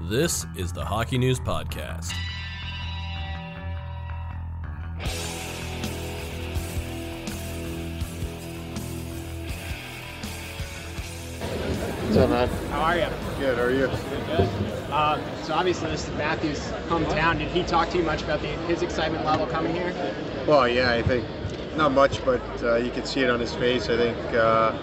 This is the Hockey News Podcast. What's up, man? How are you? Good. How are you? Good. Um, so obviously this is Matthew's hometown. Did he talk to you much about the, his excitement level coming here? Well, yeah, I think not much, but uh, you can see it on his face. I think uh,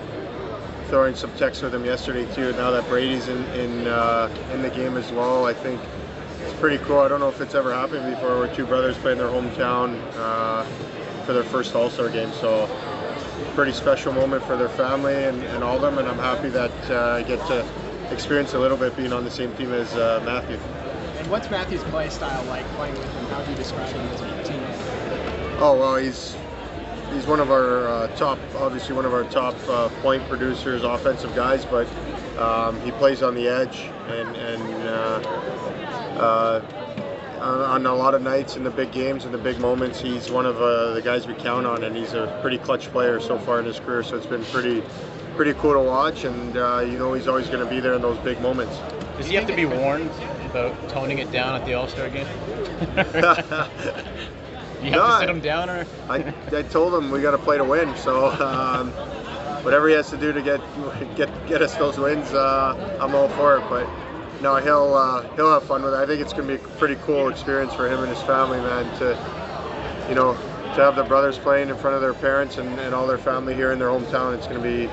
throwing some texts with him yesterday too. Now that Brady's in in, uh, in the game as well, I think it's pretty cool. I don't know if it's ever happened before where two brothers play in their hometown uh, for their first All Star game. So pretty special moment for their family and, and all of them. And I'm happy that uh, I get to experience a little bit being on the same team as uh, Matthew. And what's Matthew's play style like playing with him? How do you describe him as a teammate? Oh well, he's he's one of our uh, top, obviously one of our top uh, point producers, offensive guys. But um, he plays on the edge, and and uh, uh, on a lot of nights in the big games and the big moments, he's one of uh, the guys we count on, and he's a pretty clutch player so far in his career. So it's been pretty pretty cool to watch, and uh, you know he's always going to be there in those big moments. Does he have to be warned about toning it down at the All Star game? you have No, to I- sit him down, or I, I told him we got to play to win. So um, whatever he has to do to get get get us those wins, uh, I'm all for it. But no, he'll uh, he'll have fun with it. I think it's going to be a pretty cool experience for him and his family, man. To you know to have the brothers playing in front of their parents and, and all their family here in their hometown. It's going to be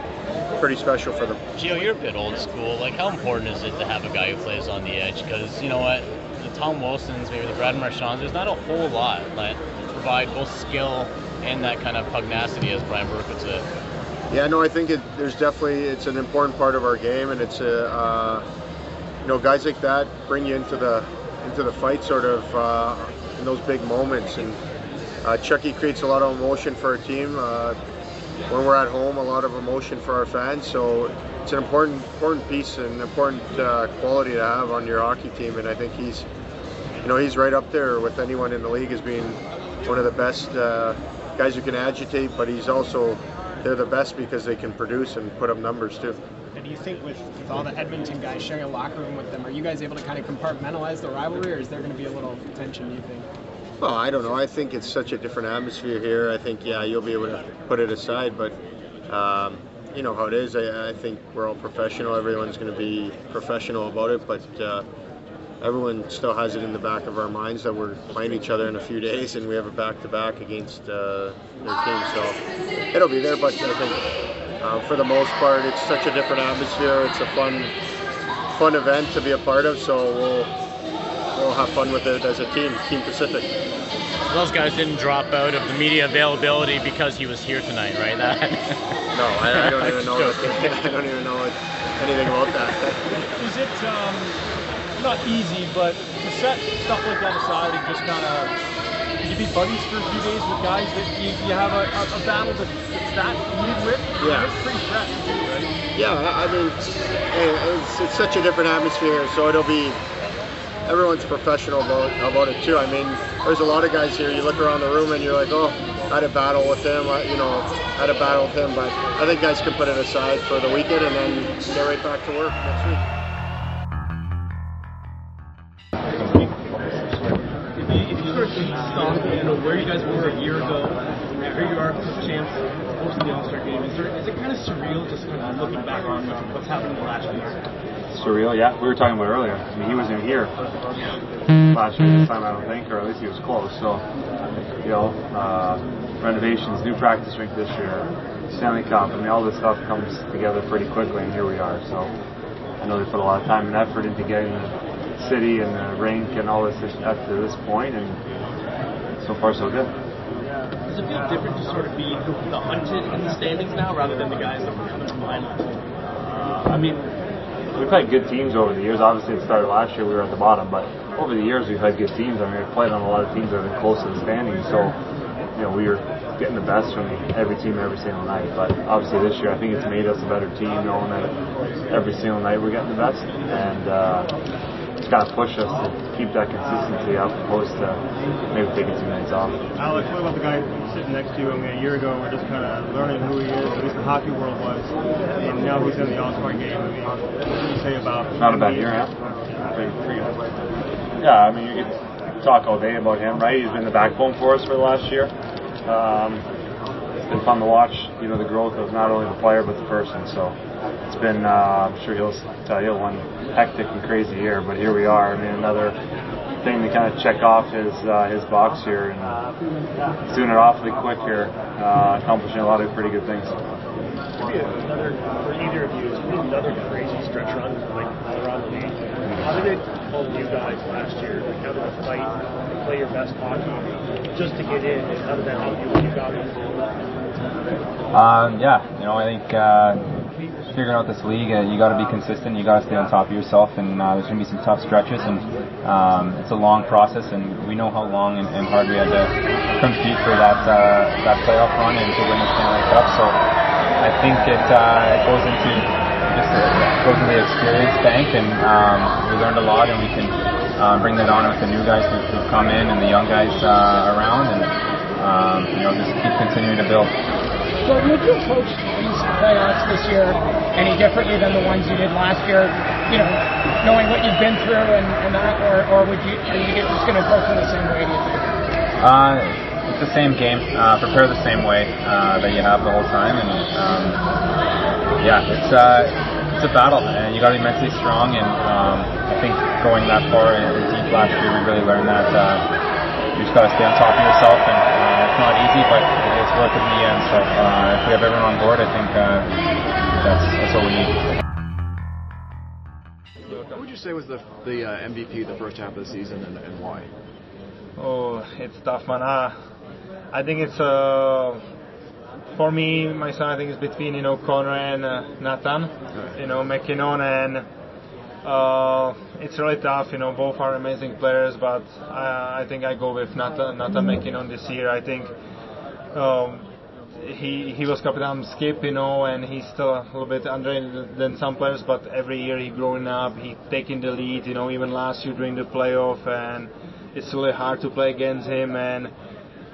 pretty special for them. Gio, you're a bit old school. Like, how important is it to have a guy who plays on the edge? Because you know what, the Tom Wilsons, maybe the Brad Marchands, there's not a whole lot that provide both skill and that kind of pugnacity, as Brian Burke would say. Yeah, no, I think it, there's definitely it's an important part of our game, and it's a uh, you know guys like that bring you into the into the fight sort of uh, in those big moments. And uh, Chucky creates a lot of emotion for our team. Uh, when we're at home, a lot of emotion for our fans. So it's an important important piece and important uh, quality to have on your hockey team. And I think he's you know he's right up there with anyone in the league as being one of the best uh, guys who can agitate, but he's also they're the best because they can produce and put up numbers too. And do you think with, with all the Edmonton guys sharing a locker room with them, are you guys able to kind of compartmentalize the rivalry, or is there going to be a little tension? Do you think? Well, I don't know. I think it's such a different atmosphere here. I think yeah, you'll be able to put it aside, but um, you know how it is. I, I think we're all professional. Everyone's going to be professional about it, but. Uh, Everyone still has it in the back of our minds that we're playing each other in a few days, and we have a back-to-back against uh, their team. So it'll be there, but I think uh, for the most part, it's such a different atmosphere. It's a fun, fun event to be a part of. So we'll we'll have fun with it as a team, Team Pacific. Those guys didn't drop out of the media availability because he was here tonight, right? That No, I, I don't even know. I don't even know anything about that. Not easy, but to set stuff like that aside and just kind of you be buddies for a few days with guys that you, you have a, a, a battle that, that's that heated with? Yeah. It's pretty fresh, too, right? Yeah, I I mean, it's, it's such a different atmosphere, so it'll be. Everyone's professional about, about it too. I mean, there's a lot of guys here. You look around the room and you're like, oh, I had a battle with him. I, you know, I had a battle with him. But I think guys can put it aside for the weekend and then get right back to work next week. Of stop, you know, where you guys were a year ago, and here you are, champs, hosting the All-Star game, is, there, is it kind of surreal just kind of looking back on what's happened in the last year? surreal. Yeah, we were talking about earlier. I mean, he wasn't here last year this time, I don't think, or at least he was close. So, you know, uh, renovations, new practice rink this year, Stanley Cup. I mean, all this stuff comes together pretty quickly, and here we are. So, I know they put a lot of time and effort into getting the city and the rink and all this up to this point, and so far so good. Does it feel different to sort of be the hunted in the standings now rather than the guys that were coming behind? Uh, I mean, we've had good teams over the years. Obviously, it started last year. We were at the bottom, but over the years, we've had good teams. I mean, we've played on a lot of teams that have been close to the standings, so you know we were getting the best from every team every single night. But obviously, this year, I think it's made us a better team, knowing that every single night we're getting the best. And uh, just got to push us to keep that consistency up, opposed to maybe taking two nights off. Alex, what about the guy sitting next to you? I mean, a year ago, we're just kind of learning who he is, at least the hockey world was, and now he's in the All-Star game. I mean, what do you say about? Not a bad year, huh? Yeah, I mean, you could talk all day about him, right? He's been the backbone for us for the last year. Um, it's been fun to watch, you know, the growth of not only the player but the person. So it's been, uh, I'm sure he'll tell you, one hectic and crazy year. But here we are. I mean, another thing to kind of check off his uh, his box here, and he's doing it awfully quick here, uh, accomplishing a lot of pretty good things. Another for either of you another crazy stretch run like around the league. How did it help you guys last year? Like how did it fight, play your best hockey just to get in? And how did that help you when you got in? Um, yeah, you know, I think uh, figuring out this league, uh, you got to be consistent. You got to stay on top of yourself, and uh, there's going to be some tough stretches, and um, it's a long process, and we know how long and, and hard we had to compete for that uh, that playoff run and to win the Stanley Cup. So I think it, uh, it goes into just uh, goes into the experience bank, and um, we learned a lot, and we can um, bring that on with the new guys who, who've come in and the young guys uh, around, and um, you know just keep continuing to build. So would you approach these playoffs this year any differently than the ones you did last year? You know, knowing what you've been through and, and that, or, or would you are you just going to approach the same way? Do you think? Uh, it's the same game. Uh, prepare the same way uh, that you have the whole time, and um, yeah, it's uh, it's a battle, and you got to be mentally strong. And um, I think going that far and deep last year, we really learned that uh, you just got to stay on top of yourself, and it's not easy, but it's worth it in the end. So uh, if we have everyone on board, I think uh, that's that's what we need. What would you say was the the uh, MVP the first half of the season and, and why? Oh, it's tough, man. Uh, I think it's uh, for me, my son. I think it's between you know Connor and uh, Nathan. You know MacKinnon and uh, it's really tough. You know both are amazing players, but I, I think I go with Nata, Nathan MacKinnon this year. I think um, he he was captain Skip, you know, and he's still a little bit under than some players. But every year he growing up, he taking the lead. You know, even last year during the playoff, and it's really hard to play against him. And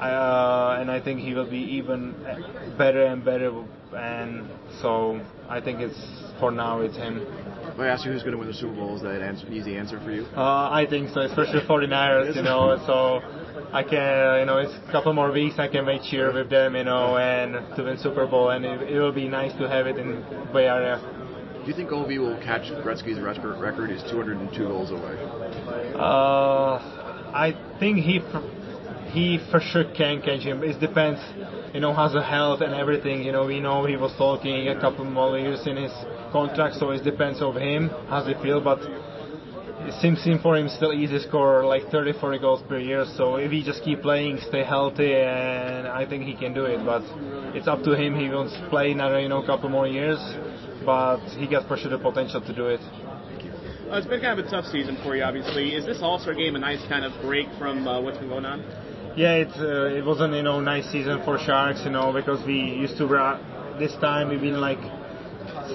uh, and I think he will be even better and better. And so I think it's for now it's him. If I ask you who's going to win the Super Bowl, is that an easy answer for you? Uh, I think so, especially 49ers, you know. So I can, you know, it's a couple more weeks. I can make cheer with them, you know, and to win Super Bowl, and it, it will be nice to have it in Bay Area. Do you think Ov will catch Gretzky's record? He's 202 goals away. Uh, I think he he for sure can catch him. It depends, you know, how's the health and everything. You know, we know he was talking a couple more years in his contract, so it depends of him how's he feel. But it seems seem for him still easy score like 30, 40 goals per year. So if he just keep playing, stay healthy, and I think he can do it. But it's up to him. He wants to play another, you know, couple more years. But he got for sure the potential to do it. Uh, it's been kind of a tough season for you, obviously. Is this All Star game a nice kind of break from uh, what's been going on? Yeah, it uh, it wasn't you know nice season for Sharks, you know, because we used to ra- this time we've been like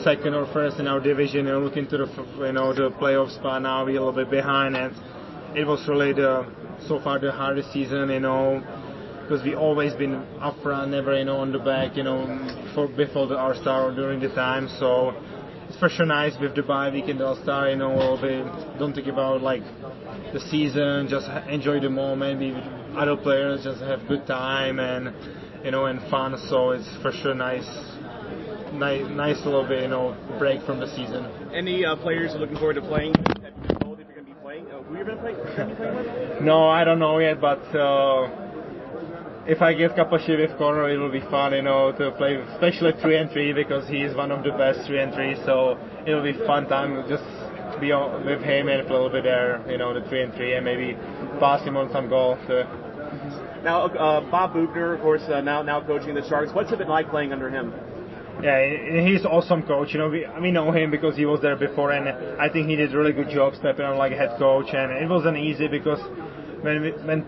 second or first in our division, know, looking to the you know the playoff spot. Now we're a little bit behind, and it was really the so far the hardest season, you know, because we always been up front, never you know on the back, you know, for before the All Star or during the time. So it's for sure nice with Dubai weekend All Star, you know, a little bit. Don't think about like the season, just enjoy the moment. Be with other players, just have good time and you know and fun. So it's for sure nice nice, nice little bit, you know, break from the season. Any uh, players looking forward to playing? Have you been told if you're going to be playing? Uh, who you're going to play? Be playing with? No, I don't know yet, but uh, if I get with Connor, it will be fun, you know, to play, especially three and three because he is one of the best three and three. So it will be fun time just be on, with him and play a little bit there, you know, the three and three, and maybe pass him on some goal. So. Now, uh, Bob Boughner, of course, uh, now now coaching the Sharks. What's it been like playing under him? Yeah, he's awesome coach. You know, we, we know him because he was there before, and I think he did a really good job stepping on like head coach. And it wasn't easy because when we, when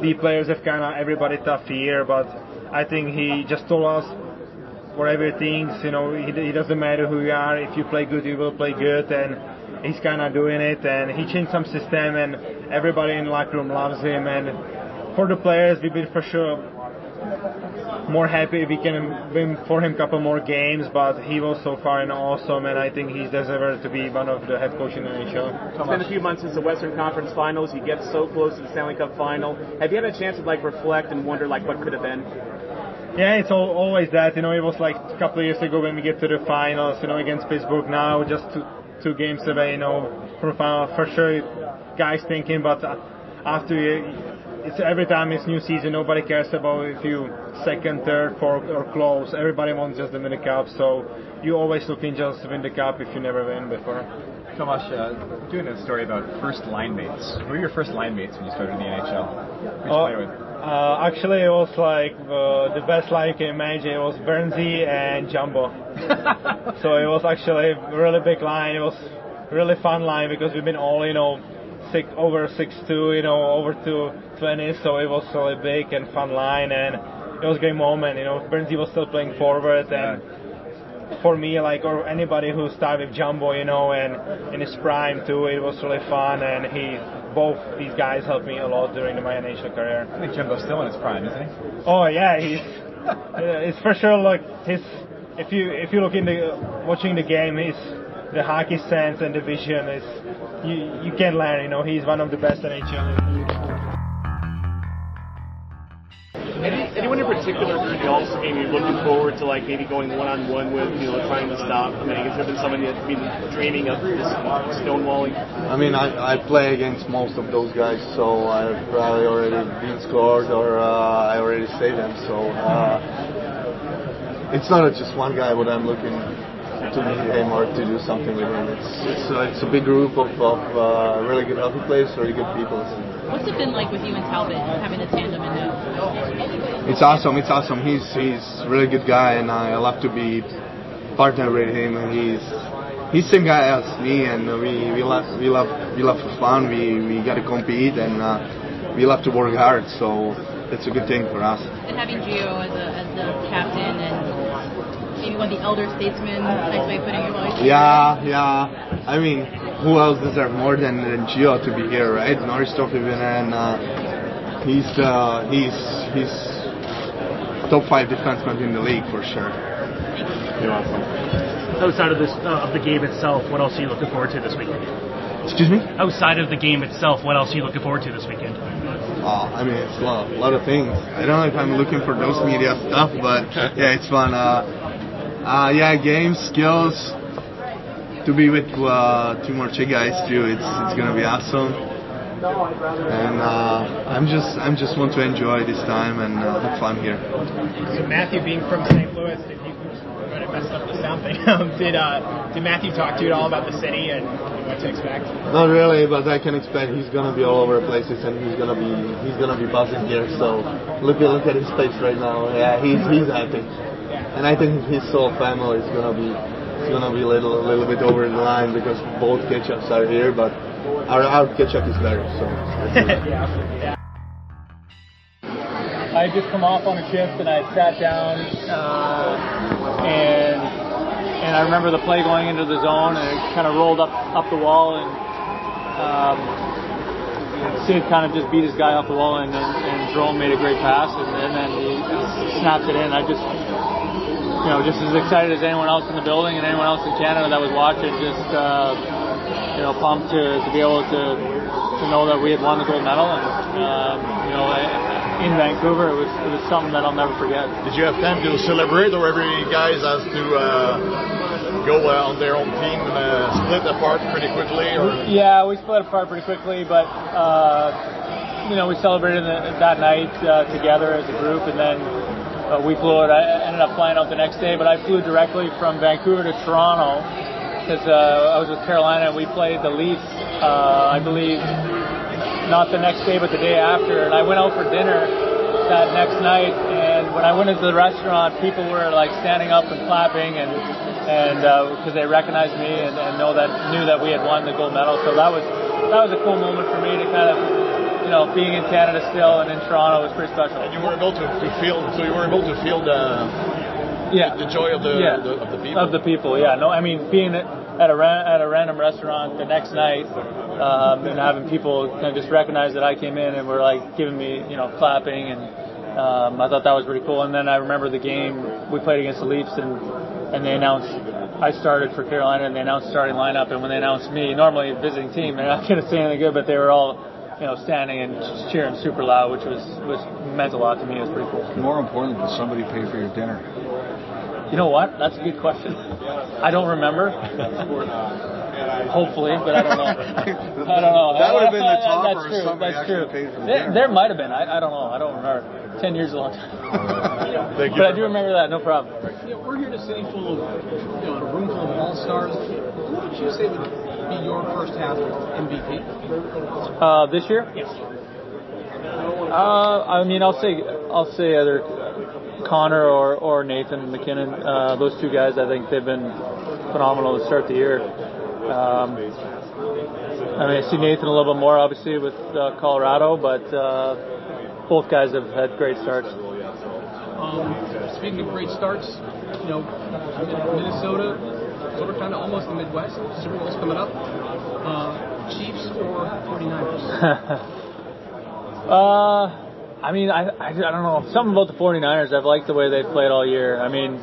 the players have kind of everybody tough here, but I think he just told us whatever things. You know, he, he doesn't matter who you are. If you play good, you will play good, and he's kind of doing it, and he changed some system, and everybody in the locker room loves him. And for the players, we've been for sure more happy if we can win for him a couple more games, but he was so far and awesome, and I think he's deserved to be one of the head coach in the NHL. It's been a few months since the Western Conference Finals. You get so close to the Stanley Cup Final. Have you had a chance to like reflect and wonder like what could have been? Yeah, it's all, always that. You know, it was like a couple of years ago when we get to the finals. You know, against Pittsburgh. Now just two, two games away. You know, final for sure. Guys thinking, but uh, after you, it's every time it's new season. Nobody cares about if you second, third, fourth, or close. Everybody wants just to win the cup. So you always looking just to win the cup if you never win before. Tomas, uh, doing a story about first line mates. Who were your first line mates when you started in the NHL? Who Oh, with? Uh, actually, it was like uh, the best line you can imagine. It was Burnsie and Jumbo. so it was actually a really big line. It was really fun line because we've been all, you know, six, over six two, you know, over to 20. So it was really big and fun line, and it was a great moment. You know, Burnsie was still playing forward, and for me, like or anybody who started with Jumbo, you know, and in his prime too, it was really fun, and he. Both these guys helped me a lot during my NHL career. I think Jumbo's still in his prime, isn't he? Oh yeah, he's it's for sure like his. If you if you look in the watching the game, his the hockey sense and the vision is you you can learn. You know, he's one of the best NHL. Any, anyone in particular during the All Star game you're looking forward to like maybe going one on one with, you know, trying to stop? I mean, has there been someone that's been dreaming of this stonewalling? I mean, I, I play against most of those guys, so I've probably already been scored or uh, I already say them. So uh, it's not just one guy what I'm looking to meet him or to do something with him. It's it's, uh, it's a big group of, of uh, really good hockey players, really good people. What's it been like with you and Talbot having a tandem in the? It's awesome. It's awesome. He's he's a really good guy, and I love to be partner with him. And he's he's same guy as me, and we we love we love we love for fun. We we got to compete, and uh, we love to work hard. So it's a good thing for us. And having Gio as, a, as the captain and maybe one of the elder statesmen, nice way of putting it. Well, Yeah, yeah. I mean, who else deserves more than, than Gio to be here, right? Norris Trophy winner, and uh, he's uh, he's he's top five defenseman in the league for sure. You're welcome. Outside of this uh, of the game itself, what else are you looking forward to this weekend? Excuse me? Outside of the game itself, what else are you looking forward to this weekend? Oh, I mean, it's a lot, a lot of things. I don't know if I'm looking for those media stuff, but yeah, it's fun. Uh, uh, yeah, games, skills. To be with uh, two more Czech guys too, it's it's gonna be awesome. And uh, I'm just I'm just want to enjoy this time and uh, have fun here. So Matthew, being from St. Louis, did you I messed up the sound thing? Um, did uh, did Matthew talk to you at all about the city and what to expect? Not really, but I can expect he's gonna be all over places and he's gonna be he's gonna be buzzing here. So look at look at his face right now. Yeah, he's he's happy, and I think his whole family is gonna be it's gonna be a little a little bit over the line because both Tkachuks are here, but our our Tkachuk is better. So. I had just come off on a shift and I sat down uh, and and I remember the play going into the zone and it kind of rolled up up the wall and um, Sid kind of just beat his guy off the wall and, and, and Jarome made a great pass and, and then he snapped it in. I just you know just as excited as anyone else in the building and anyone else in Canada that was watching, just uh, you know pumped to, to be able to to know that we had won the gold medal and um, you know. In Vancouver, it was it was something that I'll never forget. Did you have time to celebrate, or every guys has to uh, go uh, on their own team and uh, split apart pretty quickly? Or Yeah, we split apart pretty quickly, but uh, you know we celebrated the, that night uh, together as a group, and then uh, we flew out. I ended up flying out the next day, but I flew directly from Vancouver to Toronto because uh, I was with Carolina and we played the Leafs, uh, I believe, not the next day but the day after. And I went out for dinner that next night, and when I went into the restaurant, people were like standing up and clapping, and and because they recognized me and, and know that knew that we had won the gold medal. So that was that was a cool moment for me to kind of you know being in Canada still and in Toronto was pretty special. And you were able to, feel, so you were able to feel the yeah the joy of the, yeah. the of the people. Of the people, yeah. No, I mean being at a ran- at a random restaurant the next night, um, and having people kind of just recognize that I came in and were like giving me you know clapping and um, I thought that was pretty cool. And then I remember the game we played against the Leafs and and they announced I started for Carolina and they announced starting lineup and when they announced me, normally a visiting team, they're not going to say anything good, but they were all you know standing and cheering super loud, which was was meant a lot to me. It was pretty cool. More important, did somebody pay for your dinner? You know what? That's a good question. I don't remember. Hopefully, but I don't know. I don't know. That would have been the That- topper That's true. That's true. actually paid for the There, there might have been. I, I don't know. I don't remember. Ten years is a long time. Thank you but I very do remember that. No problem. You know, we're here in a city full of, you know, a room full of all stars. Who would you say would be your first half MVP? Uh, this year? Yes. Uh, I mean, I'll say I'll say either Connor or, or Nathan MacKinnon. Uh, those two guys, I think they've been phenomenal to start the year. Um, I mean, I see Nathan a little bit more, obviously, with uh, Colorado, but uh, both guys have had great starts. Um, speaking of great starts, you know, Minnesota, sort of kind of almost the Midwest. Super Bowl's coming up. Uh, Chiefs or 49ers? Uh, I mean, I, I, I don't know. Something about the 49ers. I've liked the way they've played all year. I mean,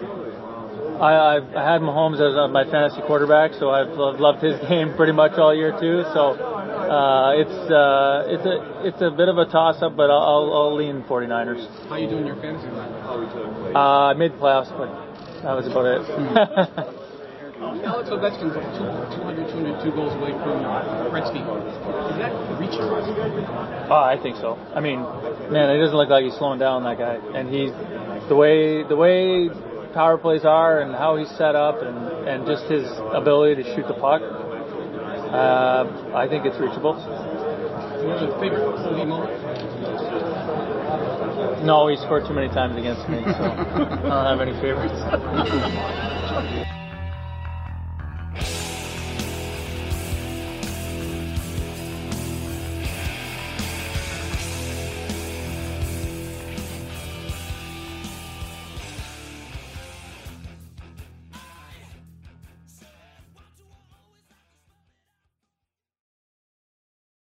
I, I've, I had Mahomes as uh, my fantasy quarterback, so I've lo- loved his game pretty much all year too. So uh, it's uh, it's a it's a bit of a toss up, but I'll, I'll, I'll lean 49ers. How you doing your fantasy league? Uh, I made the playoffs, but that was about it. Alex Ovechkin's like two, 200, 202 goals away from Gretzky. Is that reaching? Oh, I think so. I mean, man, it doesn't look like he's slowing down that guy, and he's the way the way power plays are and how he's set up and and just his ability to shoot the puck. Uh, I think it's reachable. What's your favorite league moment? No, he scored too many times against me, so I don't have any favorites.